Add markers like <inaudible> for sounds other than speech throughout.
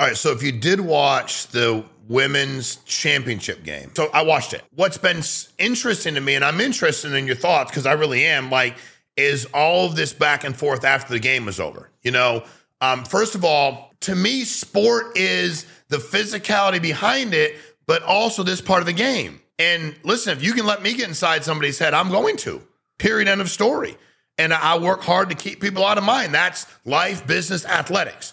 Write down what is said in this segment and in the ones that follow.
All right, so if you did watch the women's championship game, so I watched it. What's been interesting to me, and I'm interested in your thoughts because I really am, like, is all of this back and forth after the game was over. You know, um, first of all, to me, sport is the physicality behind it, but also this part of the game. And listen, if you can let me get inside somebody's head, I'm going to. Period. End of story. And I work hard to keep people out of mine. That's life, business, athletics.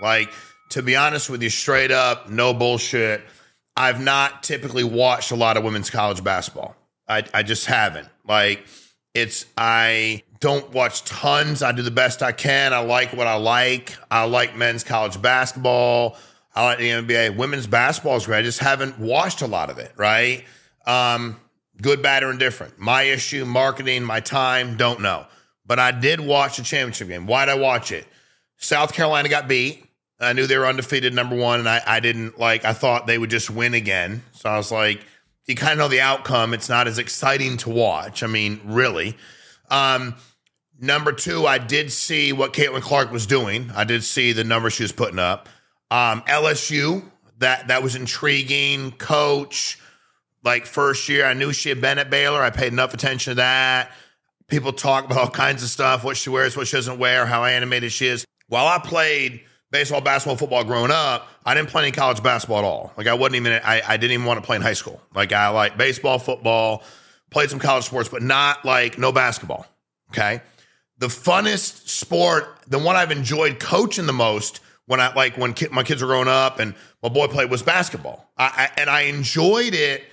Like, to be honest with you, straight up, no bullshit. I've not typically watched a lot of women's college basketball. I, I just haven't. Like, it's, I don't watch tons. I do the best I can. I like what I like. I like men's college basketball. I like the NBA. Women's basketball is great. I just haven't watched a lot of it, right? Um, good, bad, or indifferent. My issue, marketing, my time, don't know. But I did watch the championship game. Why'd I watch it? South Carolina got beat. I knew they were undefeated, number one, and I, I didn't like, I thought they would just win again. So I was like, you kind of know the outcome. It's not as exciting to watch. I mean, really. Um, number two, I did see what Caitlin Clark was doing. I did see the numbers she was putting up. Um, LSU, that that was intriguing. Coach, like first year, I knew she had been at Baylor. I paid enough attention to that. People talk about all kinds of stuff, what she wears, what she doesn't wear, how animated she is. While I played baseball, basketball, football growing up, I didn't play any college basketball at all. Like I wasn't even I, I didn't even want to play in high school. Like I like baseball, football, played some college sports, but not like no basketball. Okay. The funnest sport, the one I've enjoyed coaching the most when I like when my kids were growing up and my boy played was basketball. I, I, and I enjoyed it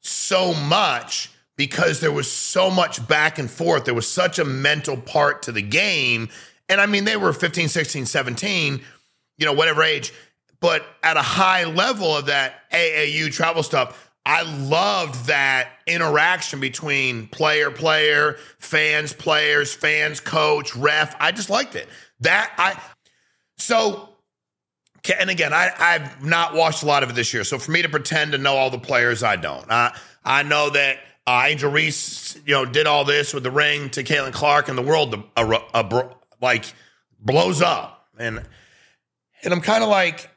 so much because there was so much back and forth. There was such a mental part to the game. And I mean, they were 15, 16, 17, you know, whatever age. But at a high level of that AAU travel stuff, I loved that interaction between player, player, fans, players, fans, coach, ref. I just liked it. That I so and again, I, I've not watched a lot of it this year. So for me to pretend to know all the players, I don't. I I know that uh, Angel Reese, you know, did all this with the ring to Caitlin Clark, and the world uh, uh, like blows up, and and I'm kind of like,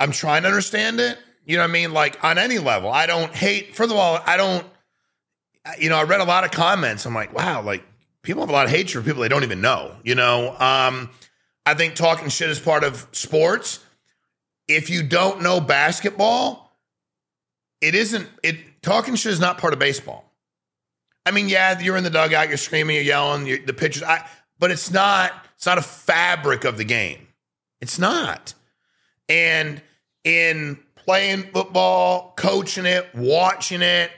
I'm trying to understand it. You know what I mean? Like on any level, I don't hate. First of all, I don't. You know, I read a lot of comments. I'm like, wow, like people have a lot of hatred for people they don't even know. You know, um, I think talking shit is part of sports. If you don't know basketball, it isn't. It talking shit is not part of baseball. I mean, yeah, you're in the dugout, you're screaming, you're yelling, you're, the pitchers. I, but it's not. It's not a fabric of the game. It's not. And in playing football, coaching it, watching it,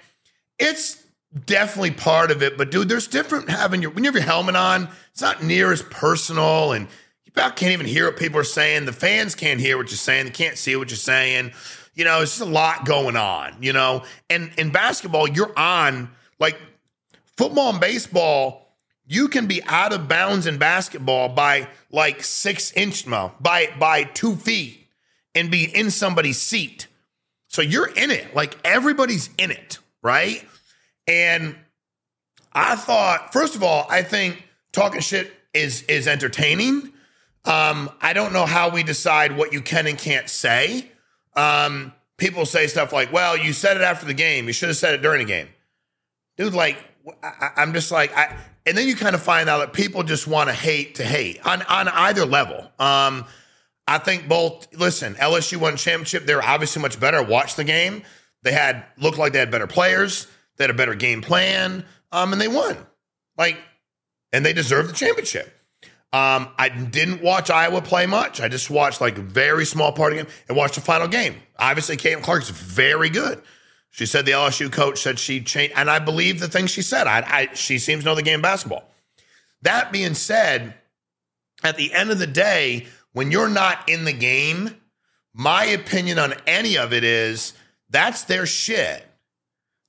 it's definitely part of it. But dude, there's different having your when you have your helmet on. It's not near as personal, and you about can't even hear what people are saying. The fans can't hear what you're saying. They can't see what you're saying. You know, it's just a lot going on. You know, and in basketball, you're on like football and baseball. You can be out of bounds in basketball by like six inch, by by two feet, and be in somebody's seat. So you're in it. Like everybody's in it, right? And I thought, first of all, I think talking shit is is entertaining. Um, I don't know how we decide what you can and can't say. Um, people say stuff like, "Well, you said it after the game. You should have said it during the game." Dude, like, I, I'm just like, I, and then you kind of find out that people just want to hate to hate on on either level. Um, I think both. Listen, LSU won championship. They're obviously much better. Watch the game. They had looked like they had better players. They had a better game plan, um, and they won. Like, and they deserved the championship. Um, I didn't watch Iowa play much. I just watched like a very small part of the game and watched the final game. Obviously, Caitlin Clark is very good. She said the LSU coach said she changed, and I believe the things she said. I, I she seems to know the game of basketball. That being said, at the end of the day, when you're not in the game, my opinion on any of it is that's their shit.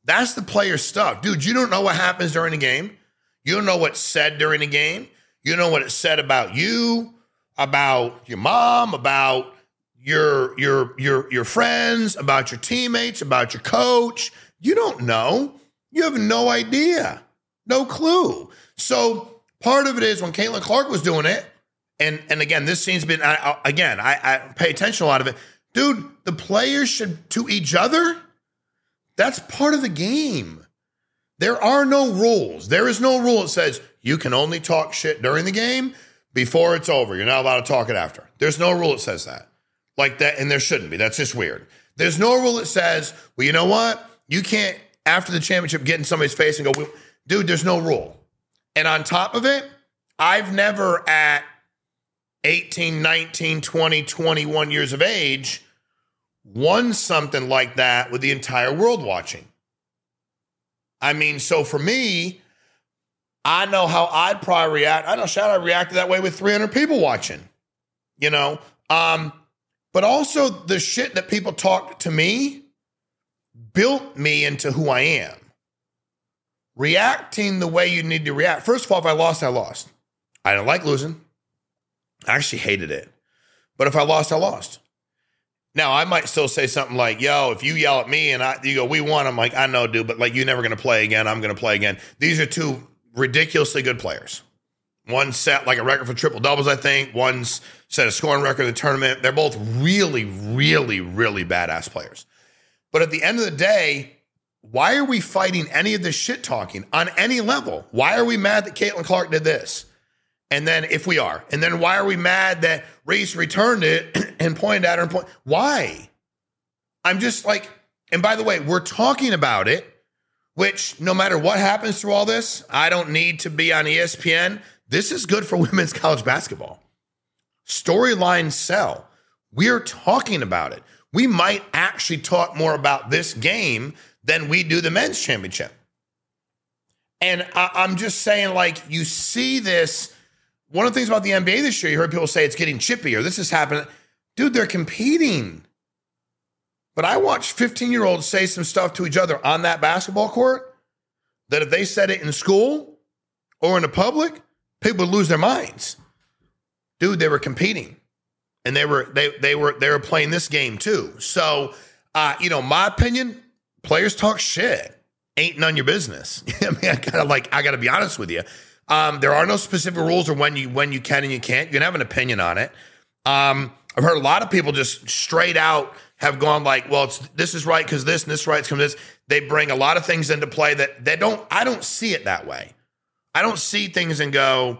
That's the player stuff. Dude, you don't know what happens during the game. You don't know what's said during the game. You know what it said about you, about your mom, about your your your your friends, about your teammates, about your coach. You don't know. You have no idea. No clue. So Part of it is when Caitlin Clark was doing it, and and again, this scene's been I, I, again. I, I pay attention a lot of it, dude. The players should to each other. That's part of the game. There are no rules. There is no rule that says you can only talk shit during the game before it's over. You're not allowed to talk it after. There's no rule that says that. Like that, and there shouldn't be. That's just weird. There's no rule that says, well, you know what? You can't, after the championship, get in somebody's face and go, dude, there's no rule. And on top of it, I've never at 18, 19, 20, 21 years of age won something like that with the entire world watching. I mean, so for me, I know how I'd probably react. I know shout I reacted that way with 300 people watching, you know. Um, but also the shit that people talked to me built me into who I am. Reacting the way you need to react. First of all, if I lost, I lost. I didn't like losing. I actually hated it. But if I lost, I lost. Now I might still say something like, "Yo, if you yell at me and I you go, we won," I'm like, "I know, dude, but like you're never gonna play again. I'm gonna play again." These are two ridiculously good players. One set like a record for triple doubles, I think. One's set a scoring record in the tournament. They're both really, really, really badass players. But at the end of the day, why are we fighting any of this shit talking on any level? Why are we mad that Caitlin Clark did this? And then if we are, and then why are we mad that Reese returned it <clears throat> and pointed at her and point? Why? I'm just like, and by the way, we're talking about it, which no matter what happens through all this, I don't need to be on ESPN. This is good for <laughs> women's college basketball. Storylines sell. We're talking about it. We might actually talk more about this game than we do the men's championship. And I, am just saying, like, you see this one of the things about the NBA this year, you heard people say it's getting chippy or this is happening. Dude, they're competing. But I watched 15 year olds say some stuff to each other on that basketball court that if they said it in school or in the public, people would lose their minds. Dude, they were competing. And they were they they were they were playing this game too. So uh, you know, my opinion, players talk shit. Ain't none your business. <laughs> I mean, I gotta like, I gotta be honest with you. Um, there are no specific rules or when you when you can and you can't. You can have an opinion on it. Um, I've heard a lot of people just straight out have gone like, well, it's this is right because this and this right because this. They bring a lot of things into play that they don't. I don't see it that way. I don't see things and go,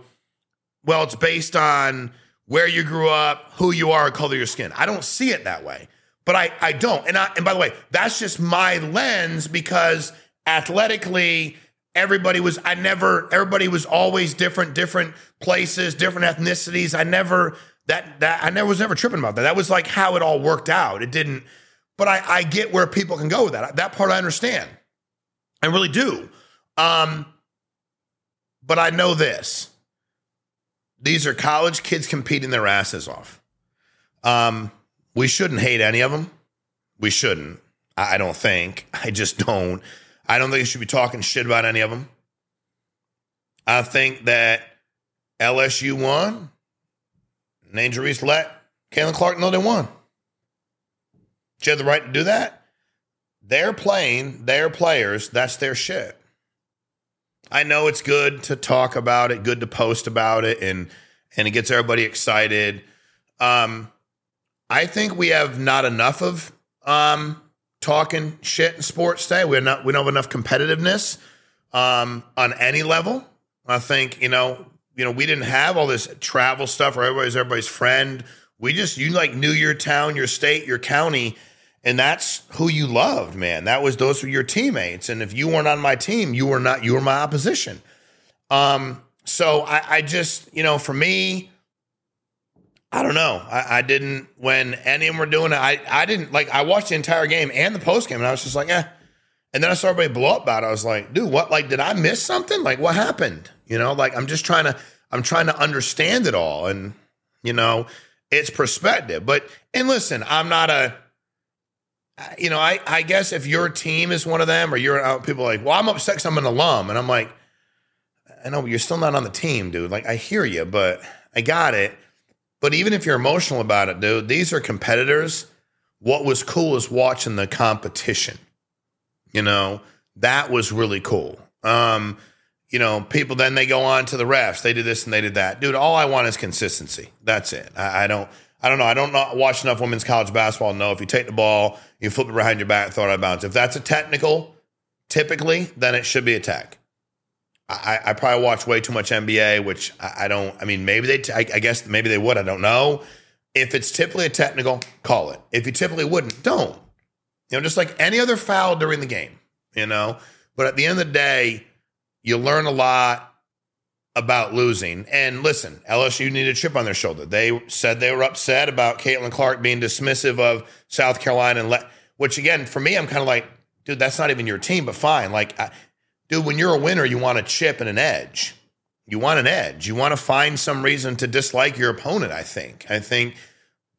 well, it's based on where you grew up, who you are, color your skin. I don't see it that way. But I, I don't. And I, and by the way, that's just my lens because athletically everybody was i never everybody was always different different places different ethnicities i never that that i never was never tripping about that that was like how it all worked out it didn't but i i get where people can go with that that part i understand i really do um but i know this these are college kids competing their asses off um we shouldn't hate any of them we shouldn't i don't think i just don't I don't think you should be talking shit about any of them. I think that LSU won. Reese let Caitlin Clark know they won. She had the right to do that. They're playing, their players, that's their shit. I know it's good to talk about it, good to post about it, and and it gets everybody excited. Um, I think we have not enough of um, talking shit in sports today. We're not we don't have enough competitiveness um, on any level. I think you know you know we didn't have all this travel stuff where everybody's everybody's friend. We just you like knew your town, your state, your county, and that's who you loved, man. That was those were your teammates, and if you weren't on my team, you were not you were my opposition. Um, so I, I just you know for me, I don't know. I, I, didn't when any of them were doing it. I, I didn't like. I watched the entire game and the post game, and I was just like, eh. And then I saw everybody blow up about it. I was like, dude, what? Like, did I miss something? Like, what happened? You know, like I'm just trying to. I'm trying to understand it all, and you know, it's perspective. But and listen, I'm not a. You know, I I guess if your team is one of them, or you're people like, well, I'm upset because I'm an alum, and I'm like, I know, you're still not on the team, dude. Like, I hear you, but I got it but even if you're emotional about it, dude, these are competitors. What was cool is watching the competition. You know, that was really cool. Um, you know, people then they go on to the refs. They did this and they did that. Dude, all I want is consistency. That's it. I, I don't I don't know. I don't not watch enough women's college basketball. No, if you take the ball, you flip it behind your back, throw it out of bounds. If that's a technical, typically, then it should be a tech. I, I probably watch way too much NBA, which I, I don't. I mean, maybe they. T- I, I guess maybe they would. I don't know. If it's typically a technical, call it. If you typically wouldn't, don't. You know, just like any other foul during the game. You know, but at the end of the day, you learn a lot about losing. And listen, LSU needed a chip on their shoulder. They said they were upset about Caitlin Clark being dismissive of South Carolina, and which again, for me, I'm kind of like, dude, that's not even your team, but fine. Like, I, dude, when you're a winner, you want a chip and an edge. You want an edge. You want to find some reason to dislike your opponent, I think. I think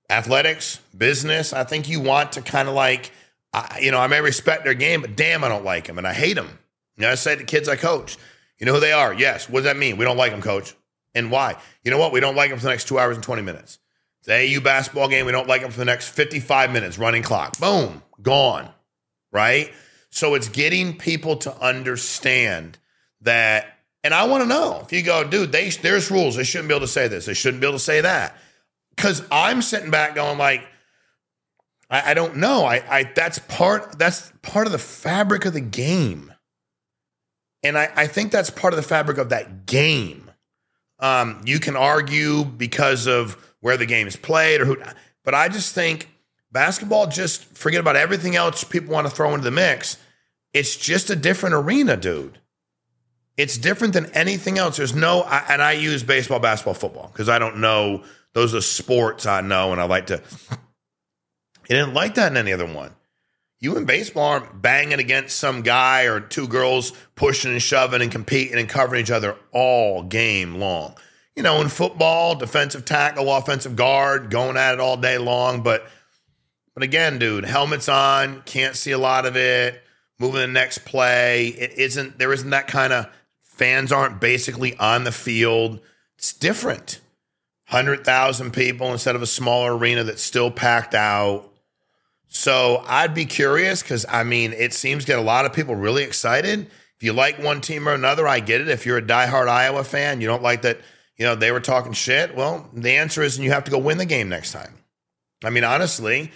athletics, business, I think you want to kind of like, I, you know, I may respect their game, but damn, I don't like them and I hate them. You know, I say to kids I coach, you know who they are? Yes. What does that mean? We don't like them, coach. And why? You know what? We don't like them for the next two hours and 20 minutes. It's AAU basketball game. We don't like them for the next 55 minutes, running clock. Boom, gone. Right? So it's getting people to understand that. And I want to know if you go, dude, they, there's rules. They shouldn't be able to say this. They shouldn't be able to say that. Because I'm sitting back going like, I, I don't know. I, I that's part that's part of the fabric of the game. And I, I think that's part of the fabric of that game. Um, you can argue because of where the game is played or who, but I just think basketball, just forget about everything else people want to throw into the mix. It's just a different arena, dude. It's different than anything else. There's no, I, and I use baseball, basketball, football because I don't know. Those are sports I know, and I like to. <laughs> It didn't like that in any other one. You in baseball aren't banging against some guy or two girls pushing and shoving and competing and covering each other all game long. You know, in football, defensive tackle, offensive guard, going at it all day long. But but again, dude, helmets on, can't see a lot of it. Moving the next play, it isn't. There isn't that kind of fans aren't basically on the field. It's different. Hundred thousand people instead of a smaller arena that's still packed out. So I'd be curious because I mean, it seems to get a lot of people really excited. If you like one team or another, I get it. If you're a diehard Iowa fan, you don't like that, you know, they were talking shit. Well, the answer is you have to go win the game next time. I mean, honestly,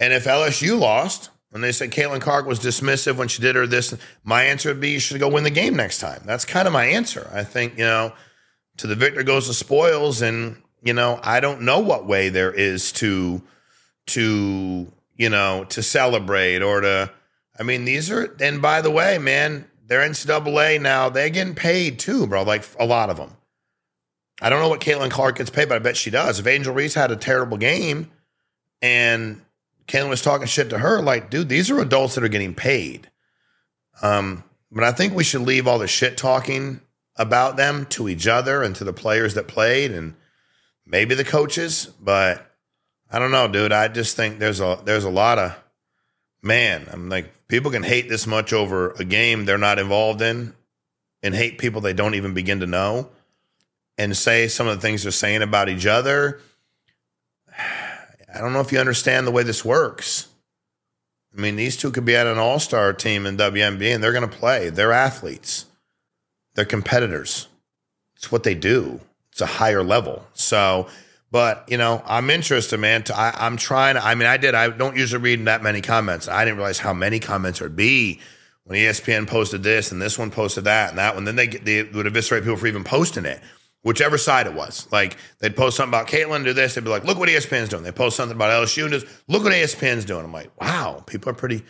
and if LSU lost and they said Caitlin Clark was dismissive when she did her this, my answer would be you should go win the game next time. That's kind of my answer. I think, you know, to the victor goes the spoils. And, you know, I don't know what way there is to, to, you know, to celebrate or to, I mean, these are, and by the way, man, they're NCAA now. They're getting paid too, bro. Like a lot of them. I don't know what Caitlin Clark gets paid, but I bet she does. If Angel Reese had a terrible game and Caitlin was talking shit to her, like, dude, these are adults that are getting paid. Um, but I think we should leave all the shit talking about them to each other and to the players that played and maybe the coaches. But I don't know, dude. I just think there's a there's a lot of man. I'm like people can hate this much over a game they're not involved in, and hate people they don't even begin to know, and say some of the things they're saying about each other. <sighs> I don't know if you understand the way this works. I mean, these two could be at an all star team in WNBA and they're going to play. They're athletes, they're competitors. It's what they do, it's a higher level. So, but you know, I'm interested, man. I, am trying. I mean, I did. I don't usually read that many comments. I didn't realize how many comments there'd be when ESPN posted this and this one posted that and that one. Then they they would eviscerate people for even posting it, whichever side it was. Like they'd post something about Caitlin do this. They'd be like, "Look what ESPN's doing." They post something about LSU and just look what ESPN's doing. I'm like, wow, people are pretty.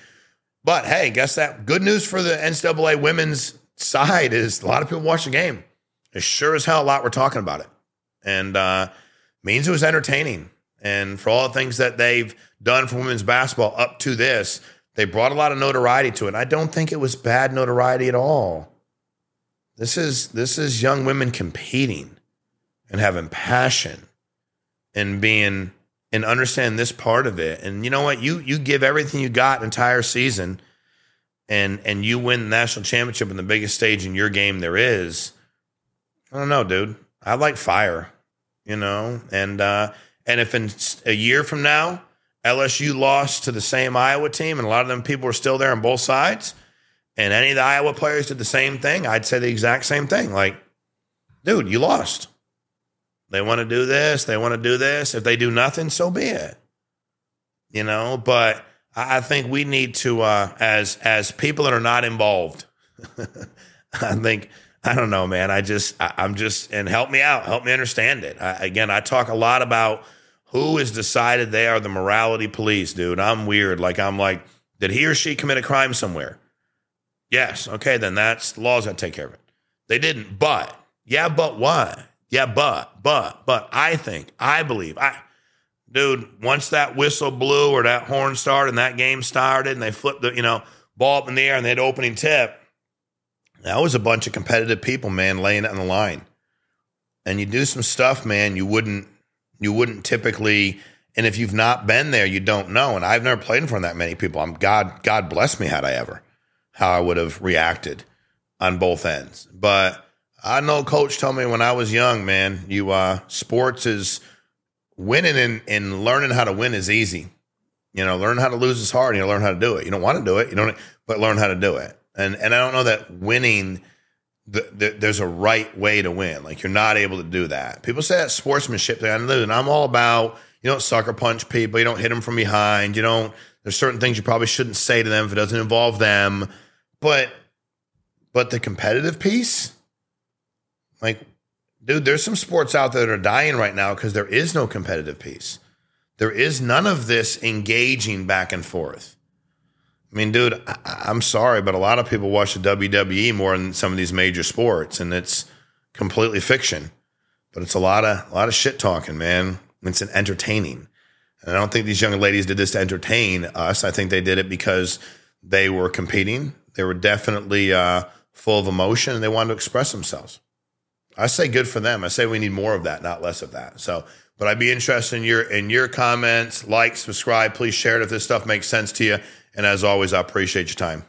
But hey, guess that good news for the NCAA women's side is a lot of people watch the game. It's sure as hell a lot we're talking about it, and. uh means it was entertaining. And for all the things that they've done for women's basketball up to this, they brought a lot of notoriety to it. And I don't think it was bad notoriety at all. This is this is young women competing and having passion and being and understand this part of it. And you know what? You you give everything you got entire season and and you win the national championship in the biggest stage in your game there is. I don't know, dude. I like fire you know, and uh, and if in a year from now LSU lost to the same Iowa team, and a lot of them people are still there on both sides, and any of the Iowa players did the same thing, I'd say the exact same thing. Like, dude, you lost. They want to do this, they want to do this. If they do nothing, so be it. You know, but I think we need to, uh, as as people that are not involved, <laughs> I think I don't know, man. I just I, am just and help me out, help me understand it. I, again, I talk a lot about who has decided they are the morality police, dude. I'm weird. Like I'm like, did he or she commit a crime somewhere? Yes. Okay, then that's the laws that take care of it. They didn't, but yeah, but why? Yeah, but but but I think I believe I dude, once that whistle blew or that horn started and that game started and they flipped the, you know, ball up in the air and they had opening tip, that was a bunch of competitive people, man, laying it on the line. And you do some stuff, man, you wouldn't you wouldn't typically and if you've not been there, you don't know. And I've never played in front of that many people. I'm God, God bless me had I ever, how I would have reacted on both ends. But I know coach told me when I was young, man, you uh sports is winning and, and learning how to win is easy. You know, learn how to lose is hard and you learn how to do it. You don't want to do it, you don't, but learn how to do it. And and I don't know that winning the, the, there's a right way to win. Like you're not able to do that. People say that sportsmanship thing. And I'm all about you don't sucker punch people. You don't hit them from behind. You don't. There's certain things you probably shouldn't say to them if it doesn't involve them. But but the competitive piece, like dude, there's some sports out there that are dying right now because there is no competitive piece. There is none of this engaging back and forth. I mean, dude, I, am sorry, but a lot of people watch the WWE more than some of these major sports, and it's completely fiction. But it's a lot of a lot of shit talking, man. It's an entertaining. And I don't think these young ladies did this to entertain us. I think they did it because they were competing. They were definitely uh, full of emotion, and they wanted to express themselves. I say good for them. I say we need more of that, not less of that. So, but I'd be interested in your in your comments. Like, subscribe, please share it if this stuff makes sense to you. And as always, I appreciate your time.